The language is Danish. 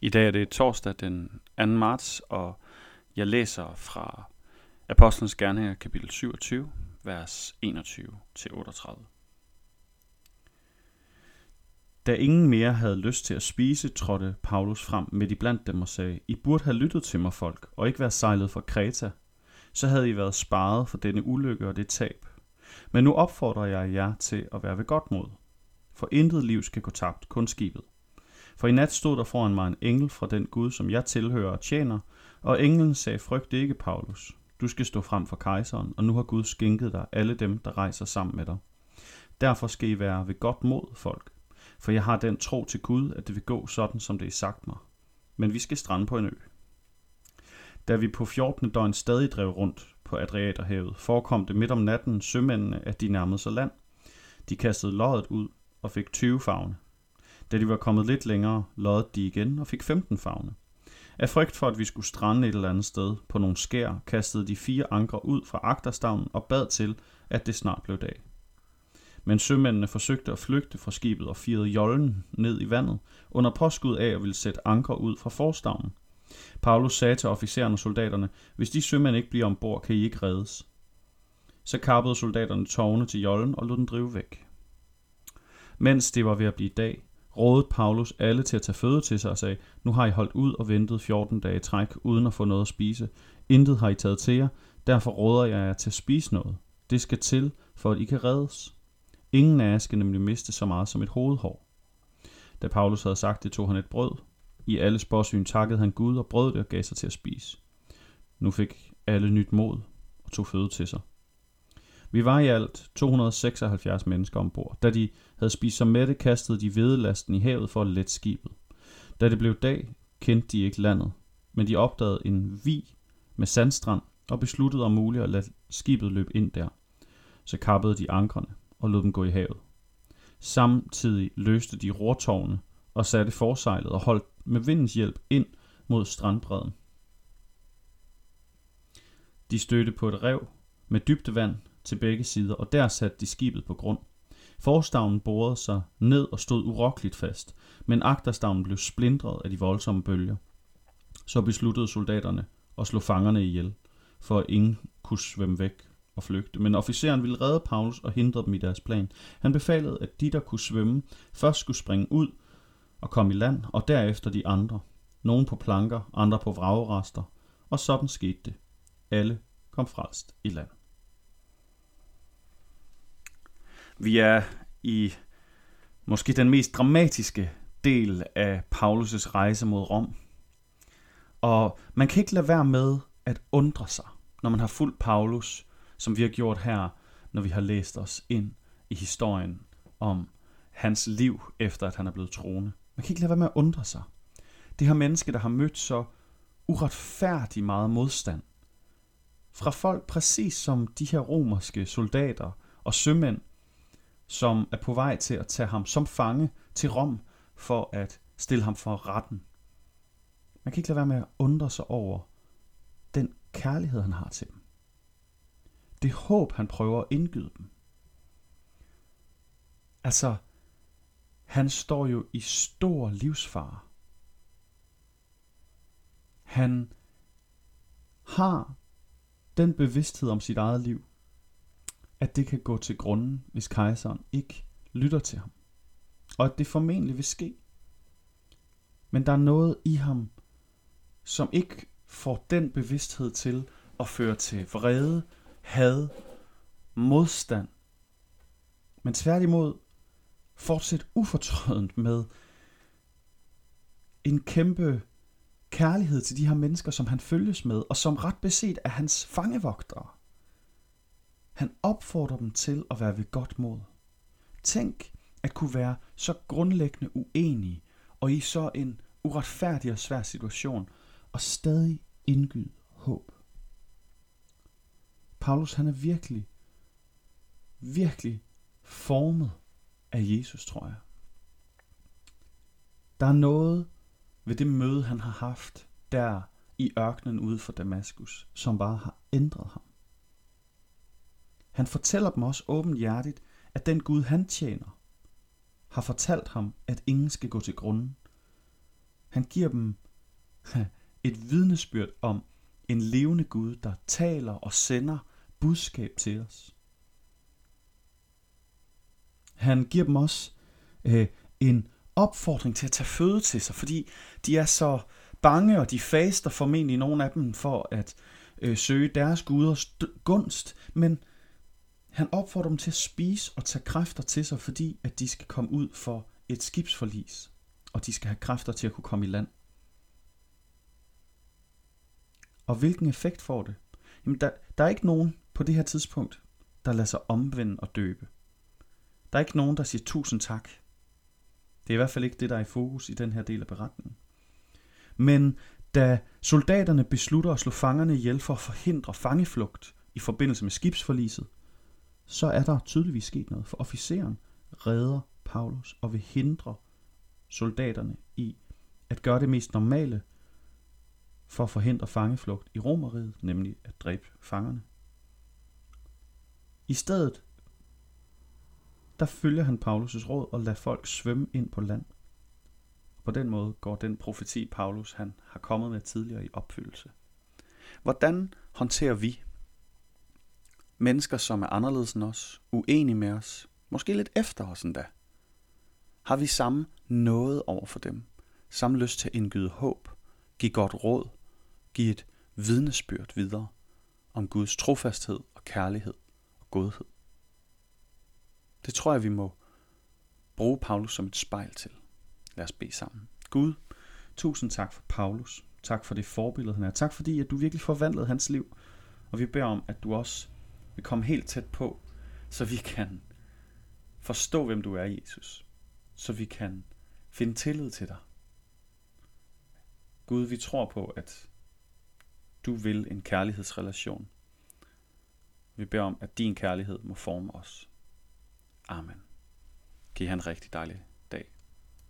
I dag er det torsdag den 2. marts, og jeg læser fra Apostlenes Gerninger kapitel 27, vers 21-38. Da ingen mere havde lyst til at spise, trådte Paulus frem midt i blandt dem og sagde, I burde have lyttet til mig, folk, og ikke være sejlet fra Kreta. Så havde I været sparet for denne ulykke og det tab. Men nu opfordrer jeg jer til at være ved godt mod. For intet liv skal gå tabt, kun skibet. For i nat stod der foran mig en engel fra den Gud, som jeg tilhører og tjener, og englen sagde, frygt ikke, Paulus. Du skal stå frem for kejseren, og nu har Gud skænket dig alle dem, der rejser sammen med dig. Derfor skal I være ved godt mod, folk. For jeg har den tro til Gud, at det vil gå sådan, som det er sagt mig. Men vi skal strande på en ø. Da vi på 14. døgn stadig drev rundt på Adriaterhavet, forekom det midt om natten sømændene, at de nærmede sig land. De kastede loddet ud og fik 20 fagne. Da de var kommet lidt længere, lod de igen og fik 15 fagne. Af frygt for, at vi skulle strande et eller andet sted på nogle skær, kastede de fire ankre ud fra agterstavnen og bad til, at det snart blev dag. Men sømændene forsøgte at flygte fra skibet og firede jollen ned i vandet, under påskud af at ville sætte anker ud fra forstavnen. Paulus sagde til officeren og soldaterne, hvis de sømænd ikke bliver ombord, kan I ikke reddes. Så kappede soldaterne tårne til jollen og lod den drive væk. Mens det var ved at blive dag, rådede Paulus alle til at tage føde til sig og sagde, nu har I holdt ud og ventet 14 dage træk uden at få noget at spise. Intet har I taget til jer, derfor råder jeg jer til at spise noget. Det skal til, for at I kan reddes. Ingen af jer skal nemlig miste så meget som et hovedhår. Da Paulus havde sagt det, tog han et brød. I alle spørgsyn takkede han Gud og brød det og gav sig til at spise. Nu fik alle nyt mod og tog føde til sig. Vi var i alt 276 mennesker ombord. Da de havde spist sig mætte, kastede de vedelasten i havet for at lette skibet. Da det blev dag, kendte de ikke landet, men de opdagede en vi med sandstrand og besluttede om muligt at lade skibet løbe ind der. Så kappede de ankrene og lod dem gå i havet. Samtidig løste de rortårne og satte forsejlet og holdt med vindens hjælp ind mod strandbredden. De stødte på et rev med dybt vand til begge sider, og der satte de skibet på grund. Forstavnen borede sig ned og stod urokkeligt fast, men agterstavnen blev splindret af de voldsomme bølger. Så besluttede soldaterne at slå fangerne ihjel, for at ingen kunne svømme væk og flygte. Men officeren ville redde Paulus og hindre dem i deres plan. Han befalede, at de, der kunne svømme, først skulle springe ud og komme i land, og derefter de andre. Nogle på planker, andre på vragrester, og sådan skete det. Alle kom frelst i land. Vi er i måske den mest dramatiske del af Paulus' rejse mod Rom. Og man kan ikke lade være med at undre sig, når man har fulgt Paulus, som vi har gjort her, når vi har læst os ind i historien om hans liv, efter at han er blevet troende. Man kan ikke lade være med at undre sig. Det her menneske, der har mødt så uretfærdig meget modstand. Fra folk præcis som de her romerske soldater og sømænd, som er på vej til at tage ham som fange til Rom for at stille ham for retten. Man kan ikke lade være med at undre sig over den kærlighed, han har til dem. Det håb, han prøver at indgyde dem. Altså, han står jo i stor livsfare. Han har den bevidsthed om sit eget liv, at det kan gå til grunden, hvis kejseren ikke lytter til ham. Og at det formentlig vil ske. Men der er noget i ham, som ikke får den bevidsthed til at føre til vrede, had, modstand. Men tværtimod fortsæt ufortrødent med en kæmpe kærlighed til de her mennesker, som han følges med, og som ret beset er hans fangevogtere. Han opfordrer dem til at være ved godt mod. Tænk at kunne være så grundlæggende uenige og i så en uretfærdig og svær situation, og stadig indgyde håb. Paulus han er virkelig, virkelig formet af Jesus, tror jeg. Der er noget ved det møde, han har haft der i ørkenen ude for Damaskus, som bare har ændret ham. Han fortæller dem også åbenhjertigt, at den Gud, han tjener, har fortalt ham, at ingen skal gå til grunden. Han giver dem et vidnesbyrd om en levende Gud, der taler og sender budskab til os. Han giver dem også øh, en opfordring til at tage føde til sig, fordi de er så bange, og de faster formentlig nogle af dem for at øh, søge deres guders gunst, men han opfordrer dem til at spise og tage kræfter til sig, fordi at de skal komme ud for et skibsforlis, og de skal have kræfter til at kunne komme i land. Og hvilken effekt får det? Jamen, der, der er ikke nogen på det her tidspunkt, der lader sig omvende og døbe. Der er ikke nogen, der siger tusind tak. Det er i hvert fald ikke det, der er i fokus i den her del af beretningen. Men da soldaterne beslutter at slå fangerne ihjel for at forhindre fangeflugt i forbindelse med skibsforliset, så er der tydeligvis sket noget, for officeren redder Paulus og vil hindre soldaterne i at gøre det mest normale for at forhindre fangeflugt i Romeriet, nemlig at dræbe fangerne. I stedet, der følger han Paulus' råd og lader folk svømme ind på land. På den måde går den profeti, Paulus han har kommet med tidligere i opfyldelse. Hvordan håndterer vi mennesker, som er anderledes end os, uenige med os, måske lidt efter os endda? Har vi samme noget over for dem? Samme lyst til at indgyde håb, give godt råd, give et vidnesbyrd videre om Guds trofasthed og kærlighed og godhed? Det tror jeg, vi må bruge Paulus som et spejl til. Lad os bede sammen. Gud, tusind tak for Paulus. Tak for det forbillede, han er. Tak fordi, at du virkelig forvandlede hans liv. Og vi beder om, at du også vil komme helt tæt på, så vi kan forstå, hvem du er, Jesus. Så vi kan finde tillid til dig. Gud, vi tror på, at du vil en kærlighedsrelation. Vi beder om, at din kærlighed må forme os. Amen. Giv han en rigtig dejlig